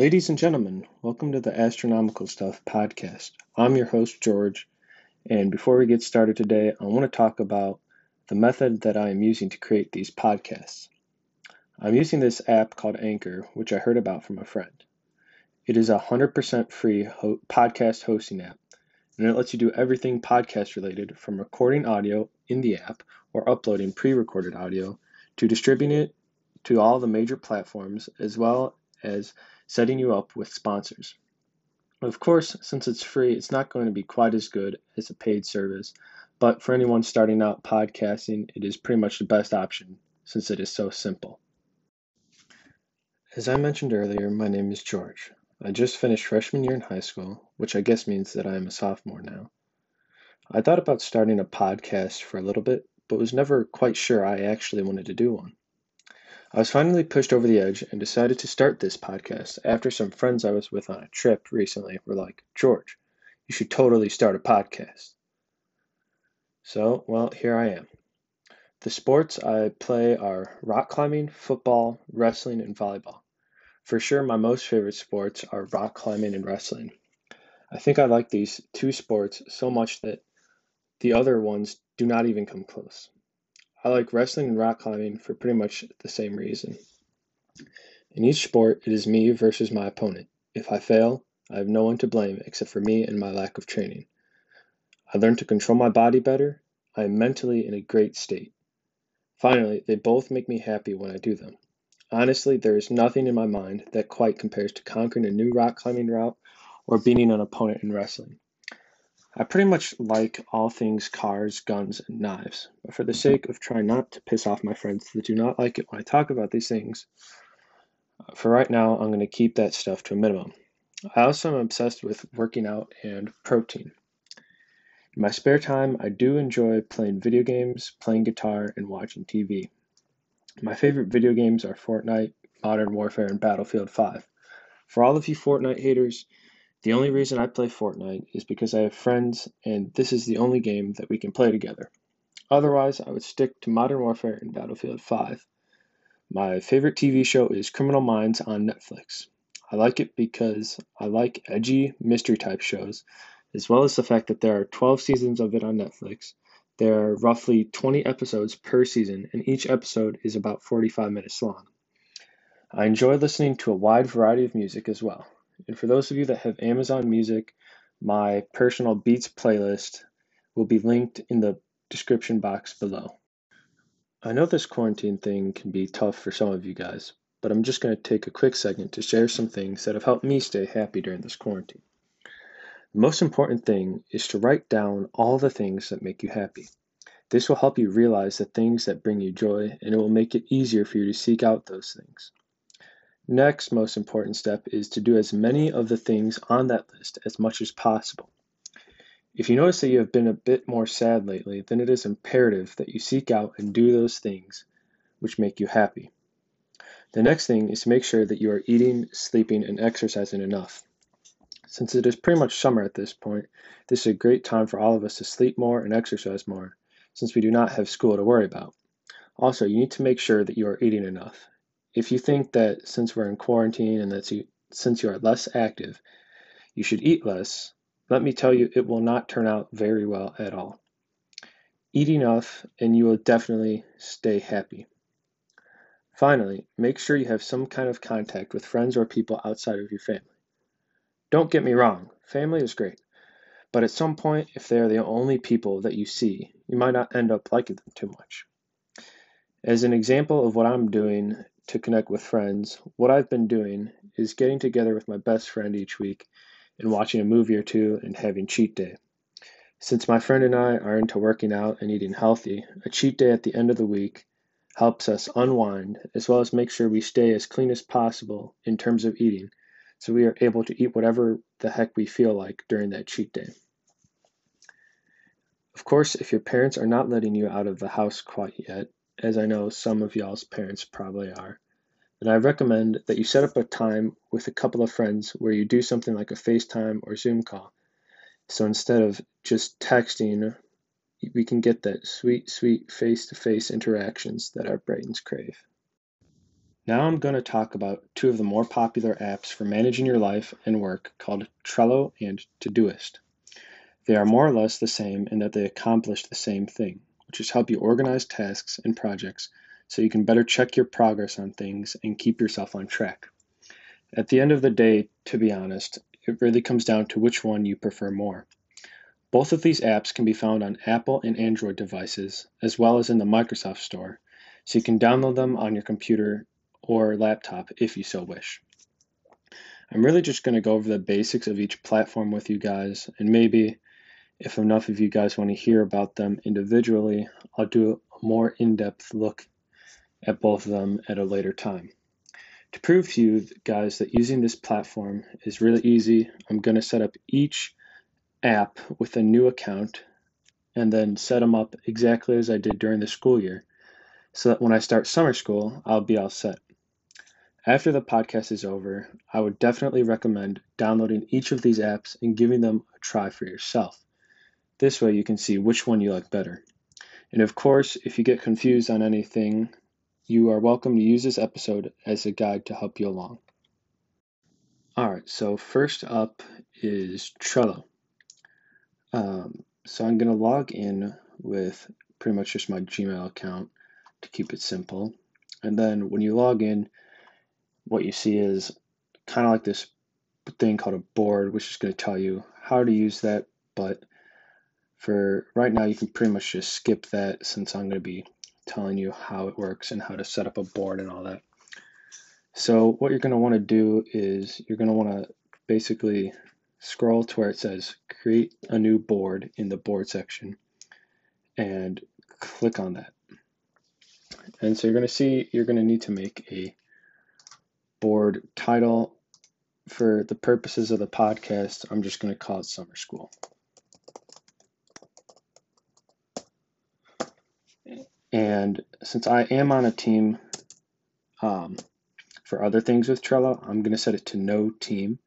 Ladies and gentlemen, welcome to the Astronomical Stuff podcast. I'm your host, George, and before we get started today, I want to talk about the method that I am using to create these podcasts. I'm using this app called Anchor, which I heard about from a friend. It is a 100% free ho- podcast hosting app, and it lets you do everything podcast related from recording audio in the app or uploading pre recorded audio to distributing it to all the major platforms as well as setting you up with sponsors. Of course, since it's free, it's not going to be quite as good as a paid service, but for anyone starting out podcasting, it is pretty much the best option since it is so simple. As I mentioned earlier, my name is George. I just finished freshman year in high school, which I guess means that I am a sophomore now. I thought about starting a podcast for a little bit, but was never quite sure I actually wanted to do one. I was finally pushed over the edge and decided to start this podcast after some friends I was with on a trip recently were like, George, you should totally start a podcast. So, well, here I am. The sports I play are rock climbing, football, wrestling, and volleyball. For sure, my most favorite sports are rock climbing and wrestling. I think I like these two sports so much that the other ones do not even come close. I like wrestling and rock climbing for pretty much the same reason. In each sport, it is me versus my opponent. If I fail, I have no one to blame except for me and my lack of training. I learn to control my body better. I am mentally in a great state. Finally, they both make me happy when I do them. Honestly, there is nothing in my mind that quite compares to conquering a new rock climbing route or beating an opponent in wrestling. I pretty much like all things cars, guns, and knives, but for the sake of trying not to piss off my friends that do not like it when I talk about these things, uh, for right now, I'm going to keep that stuff to a minimum. I also am obsessed with working out and protein. In my spare time, I do enjoy playing video games, playing guitar, and watching TV. My favorite video games are Fortnite, Modern Warfare, and Battlefield 5. For all of you Fortnite haters, the only reason I play Fortnite is because I have friends and this is the only game that we can play together. Otherwise, I would stick to Modern Warfare and Battlefield 5. My favorite TV show is Criminal Minds on Netflix. I like it because I like edgy mystery type shows, as well as the fact that there are 12 seasons of it on Netflix. There are roughly 20 episodes per season, and each episode is about 45 minutes long. I enjoy listening to a wide variety of music as well. And for those of you that have Amazon Music, my personal Beats playlist will be linked in the description box below. I know this quarantine thing can be tough for some of you guys, but I'm just going to take a quick second to share some things that have helped me stay happy during this quarantine. The most important thing is to write down all the things that make you happy. This will help you realize the things that bring you joy, and it will make it easier for you to seek out those things. Next most important step is to do as many of the things on that list as much as possible. If you notice that you have been a bit more sad lately, then it is imperative that you seek out and do those things which make you happy. The next thing is to make sure that you are eating, sleeping, and exercising enough. Since it is pretty much summer at this point, this is a great time for all of us to sleep more and exercise more, since we do not have school to worry about. Also, you need to make sure that you are eating enough if you think that since we're in quarantine and that you, since you are less active, you should eat less, let me tell you, it will not turn out very well at all. Eat enough and you will definitely stay happy. Finally, make sure you have some kind of contact with friends or people outside of your family. Don't get me wrong, family is great, but at some point, if they are the only people that you see, you might not end up liking them too much. As an example of what I'm doing to connect with friends, what I've been doing is getting together with my best friend each week and watching a movie or two and having cheat day. Since my friend and I are into working out and eating healthy, a cheat day at the end of the week helps us unwind as well as make sure we stay as clean as possible in terms of eating so we are able to eat whatever the heck we feel like during that cheat day. Of course, if your parents are not letting you out of the house quite yet, as I know some of y'all's parents probably are, then I recommend that you set up a time with a couple of friends where you do something like a FaceTime or Zoom call. So instead of just texting, we can get that sweet, sweet face to face interactions that our brains crave. Now I'm going to talk about two of the more popular apps for managing your life and work called Trello and Todoist. They are more or less the same in that they accomplish the same thing, which is help you organize tasks and projects so you can better check your progress on things and keep yourself on track. At the end of the day, to be honest, it really comes down to which one you prefer more. Both of these apps can be found on Apple and Android devices, as well as in the Microsoft Store, so you can download them on your computer or laptop if you so wish. I'm really just going to go over the basics of each platform with you guys, and maybe if enough of you guys want to hear about them individually, I'll do a more in depth look at both of them at a later time. To prove to you guys that using this platform is really easy, I'm going to set up each app with a new account and then set them up exactly as I did during the school year so that when I start summer school, I'll be all set. After the podcast is over, I would definitely recommend downloading each of these apps and giving them a try for yourself. This way you can see which one you like better. And of course, if you get confused on anything, you are welcome to use this episode as a guide to help you along. Alright, so first up is Trello. Um, so I'm going to log in with pretty much just my Gmail account to keep it simple. And then when you log in, what you see is kind of like this thing called a board, which is going to tell you how to use that. But for right now, you can pretty much just skip that since I'm going to be telling you how it works and how to set up a board and all that. So what you're going to want to do is you're going to want to basically scroll to where it says create a new board in the board section and click on that. And so you're going to see you're going to need to make a board title. For the purposes of the podcast, I'm just going to call it Summer School. And since I am on a team um, for other things with Trello, I'm going to set it to no team.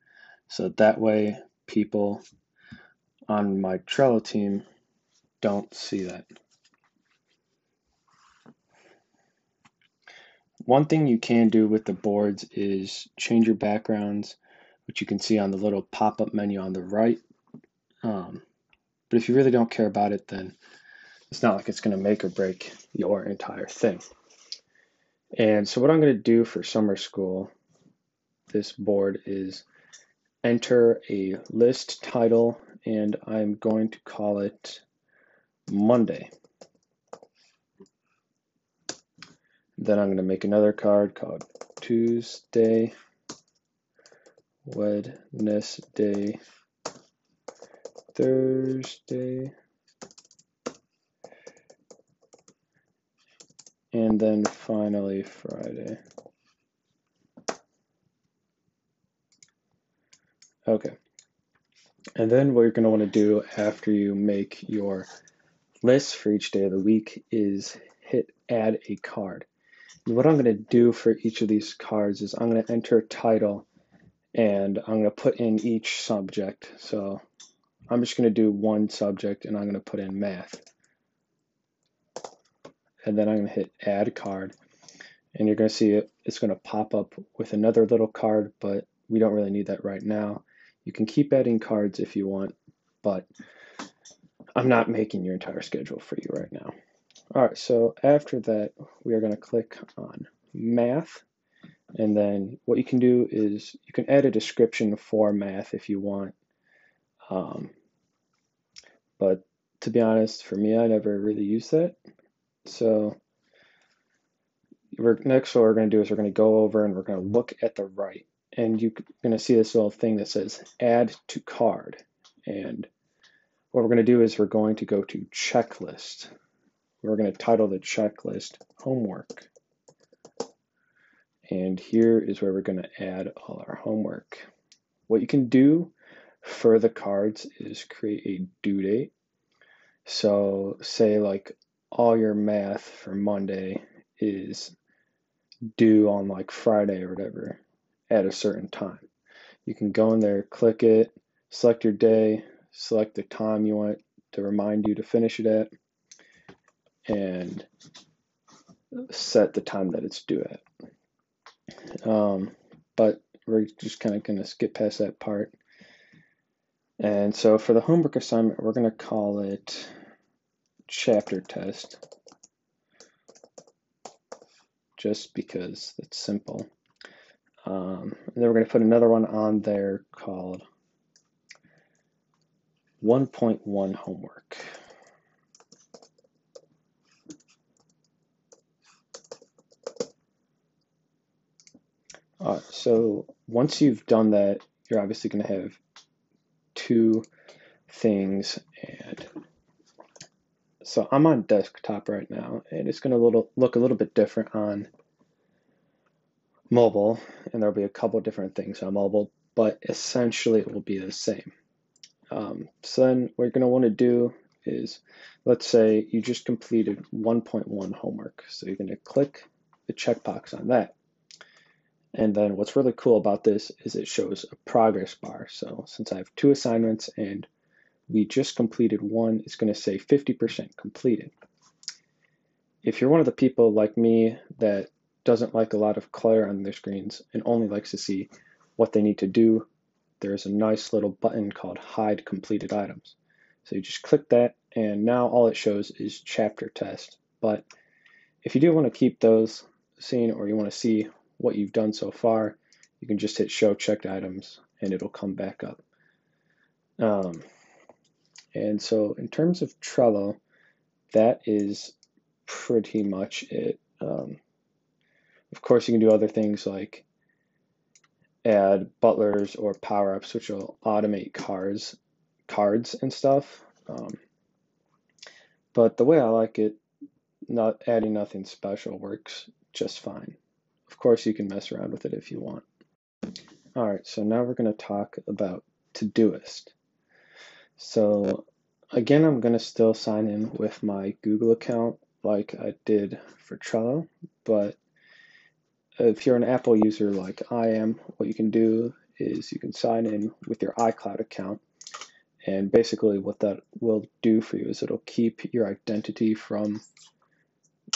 So that way people on my Trello team don't see that. One thing you can do with the boards is change your backgrounds, which you can see on the little pop-up menu on the right. Um, but if you really don't care about it, then it's not like it's going to make or break your entire thing. And so what I'm going to do for summer school, this board is enter a list title and I'm going to call it Monday. Then I'm going to make another card called Tuesday, Wednesday, Thursday, and then finally Friday. Okay. And then what you're going to want to do after you make your list for each day of the week is hit add a card. And what I'm going to do for each of these cards is I'm going to enter title and I'm going to put in each subject. So I'm just going to do one subject and I'm going to put in math and then I'm going to hit add card. And you're going to see it it's going to pop up with another little card but we don't really need that right now. You can keep adding cards if you want but I'm not making your entire schedule for you right now. Alright so after that we are going to click on math. And then what you can do is you can add a description for math if you want. Um, but to be honest for me I never really use that so we're, next what we're going to do is we're going to go over and we're going to look at the right. And you're going to see this little thing that says add to card. And what we're going to do is we're going to go to checklist. We're going to title the checklist homework. And here is where we're going to add all our homework. What you can do for the cards is create a due date. So say like all your math for Monday is due on like Friday or whatever at a certain time. You can go in there, click it, select your day, select the time you want to remind you to finish it at, and set the time that it's due at. Um, but we're just kind of going to skip past that part. And so for the homework assignment, we're going to call it chapter test just because it's simple. Um, and then we're going to put another one on there called 1.1 homework. Uh, so once you've done that, you're obviously going to have two things and so I'm on desktop right now and it's going to look a little bit different on mobile and there'll be a couple different things on mobile but essentially it will be the same. Um, so then what you're going to want to do is let's say you just completed 1.1 homework. So you're going to click the checkbox on that. And then what's really cool about this is it shows a progress bar. So since I have two assignments and we just completed one, it's going to say 50% completed. If you're one of the people like me that doesn't like a lot of clutter on their screens and only likes to see what they need to do, there's a nice little button called Hide Completed Items. So you just click that, and now all it shows is chapter test. But if you do want to keep those seen or you want to see what you've done so far, you can just hit show checked items and it'll come back up. Um, and so in terms of Trello, that is pretty much it. Um, of course, you can do other things like add butlers or power-ups, which will automate cards, cards and stuff. Um, but the way I like it, not adding nothing special works just fine. Of course, you can mess around with it if you want. All right, so now we're going to talk about Todoist. So again, I'm going to still sign in with my Google account like I did for Trello, but if you're an Apple user like I am, what you can do is you can sign in with your iCloud account. And basically what that will do for you is it'll keep your identity from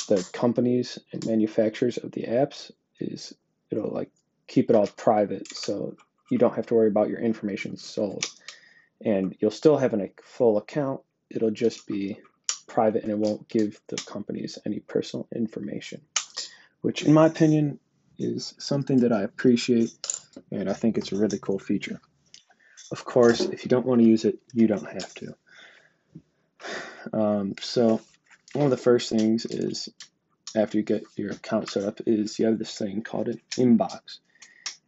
the companies and manufacturers of the apps is it'll like keep it all private so you don't have to worry about your information sold. And you'll still have a full account. It'll just be private and it won't give the companies any personal information, which in my opinion is something that I appreciate and I think it's a really cool feature. Of course, if you don't want to use it, you don't have to. Um, so one of the first things is after you get your account set up is you have this thing called an inbox.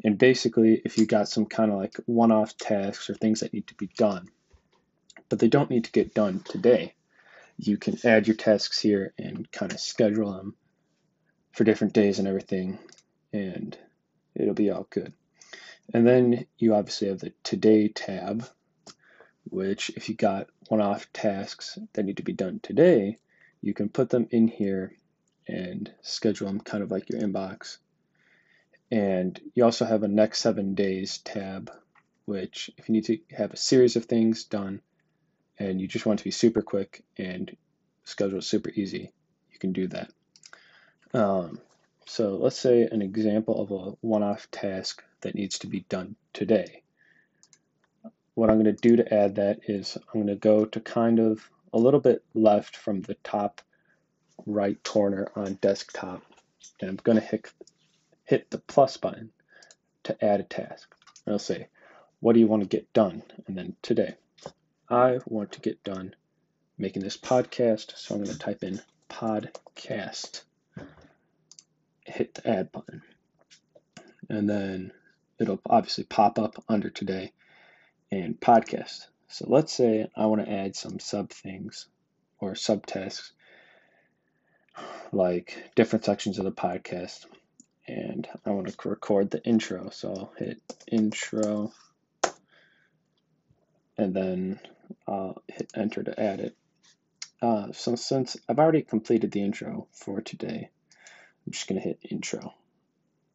And basically, if you got some kind of like one off tasks or things that need to be done, but they don't need to get done today, you can add your tasks here and kind of schedule them for different days and everything, and it'll be all good. And then you obviously have the Today tab, which, if you got one off tasks that need to be done today, you can put them in here and schedule them kind of like your inbox. And you also have a next seven days tab, which if you need to have a series of things done and you just want to be super quick and schedule super easy, you can do that. Um, so let's say an example of a one-off task that needs to be done today. What I'm going to do to add that is I'm going to go to kind of a little bit left from the top right corner on desktop and I'm going to hit, hit the plus button to add a task. I'll say, what do you want to get done? And then today, I want to get done making this podcast. So I'm going to type in podcast, hit the add button. And then it'll obviously pop up under today and podcast. So let's say I want to add some sub things or subtasks like different sections of the podcast. And I want to record the intro. So I'll hit intro and then I'll hit enter to add it. Uh, so since I've already completed the intro for today, I'm just going to hit intro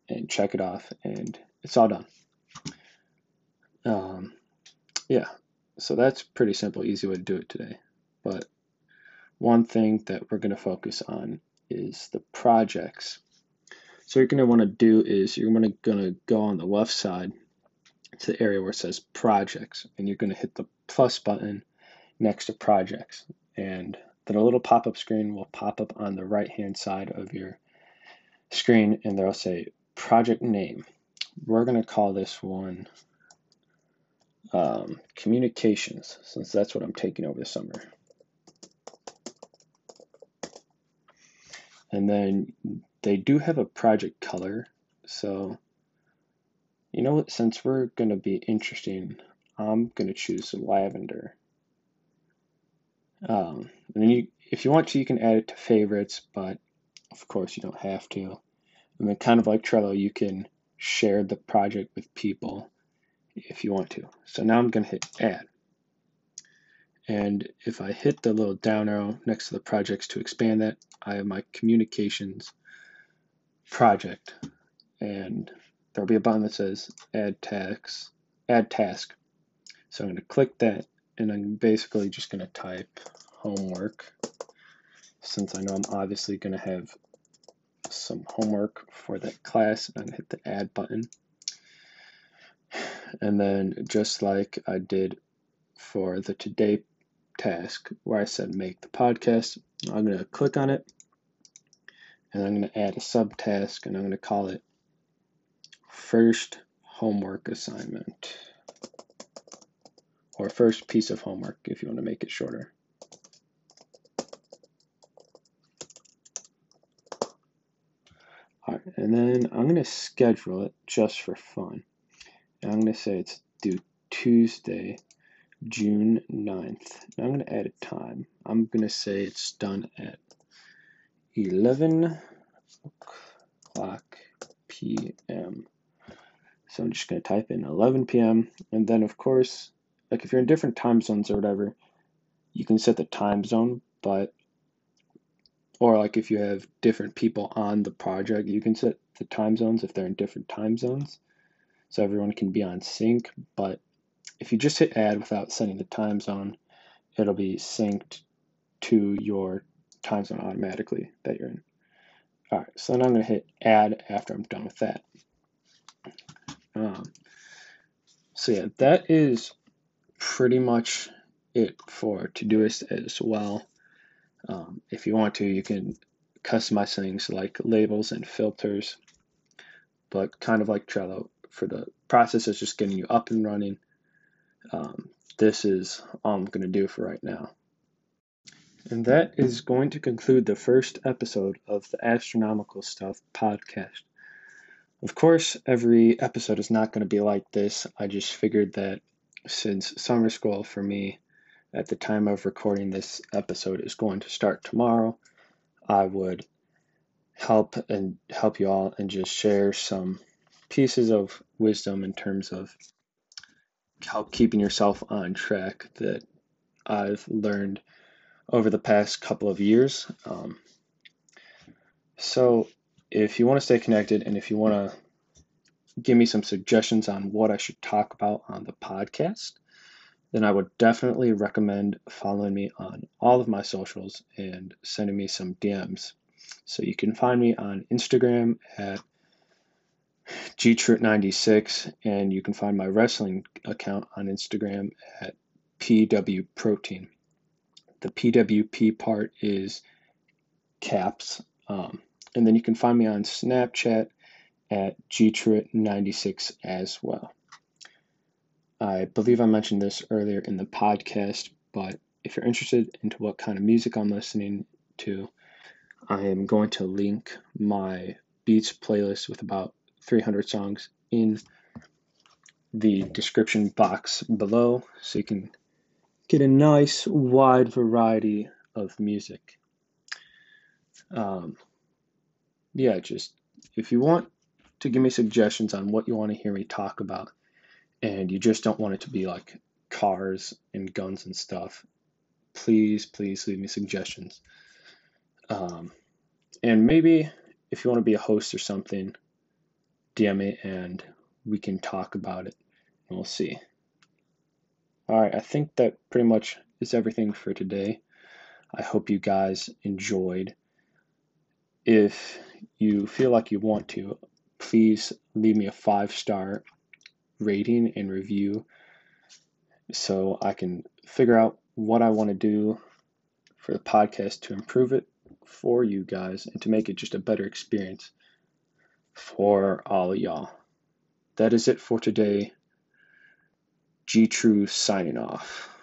and check it off and it's all done. Um, yeah, so that's pretty simple, easy way to do it today. But one thing that we're going to focus on is the projects. So you're going to want to do is you're going to go on the left side to the area where it says projects and you're going to hit the plus button next to projects and then a little pop-up screen will pop up on the right hand side of your screen and there'll say project name. We're going to call this one um, communications since that's what I'm taking over the summer. And then they do have a project color. So, you know what, since we're going to be interesting, I'm going to choose lavender. Um, and then you, if you want to, you can add it to favorites, but of course you don't have to. And then kind of like Trello, you can share the project with people if you want to. So now I'm going to hit add. And if I hit the little down arrow next to the projects to expand that, I have my communications project. And there'll be a button that says add task, add task. So I'm going to click that and I'm basically just going to type homework since I know I'm obviously going to have some homework for that class. I'm going to hit the add button. And then just like I did for the today task where I said make the podcast. I'm going to click on it and I'm going to add a subtask and I'm going to call it first homework assignment or first piece of homework if you want to make it shorter. All right, and then I'm going to schedule it just for fun. And I'm going to say it's due Tuesday, June 9th. Now I'm going to add a time. I'm going to say it's done at 11 o'clock p.m. So I'm just going to type in 11 p.m. And then, of course, like if you're in different time zones or whatever, you can set the time zone, but or like if you have different people on the project, you can set the time zones if they're in different time zones. So everyone can be on sync, but if you just hit add without setting the time zone, it'll be synced to your time zone automatically that you're in. All right, so then I'm going to hit add after I'm done with that. Um, so yeah, that is pretty much it for Todoist as well. Um, if you want to, you can customize things like labels and filters, but kind of like Trello, for the process is just getting you up and running um, this is all I'm going to do for right now. And that is going to conclude the first episode of the Astronomical Stuff podcast. Of course, every episode is not going to be like this. I just figured that since summer school for me at the time of recording this episode is going to start tomorrow, I would help and help you all and just share some pieces of wisdom in terms of help keeping yourself on track that I've learned over the past couple of years. Um, so, if you want to stay connected and if you want to give me some suggestions on what I should talk about on the podcast, then I would definitely recommend following me on all of my socials and sending me some DMs. So you can find me on Instagram at gtrut96, and you can find my wrestling account on Instagram at pwprotein. The PWP part is caps. Um, and then you can find me on Snapchat at gtrut96 as well. I believe I mentioned this earlier in the podcast, but if you're interested into what kind of music I'm listening to, I am going to link my Beats playlist with about 300 songs in the description box below so you can get a nice wide variety of music. Um, yeah, just if you want to give me suggestions on what you want to hear me talk about and you just don't want it to be like cars and guns and stuff, please, please leave me suggestions. Um, and maybe if you want to be a host or something, DM me and we can talk about it. And we'll see. All right, I think that pretty much is everything for today. I hope you guys enjoyed. If you feel like you want to, please leave me a five star rating and review so I can figure out what I want to do for the podcast to improve it for you guys and to make it just a better experience for all y'all. That is it for today. G True signing off.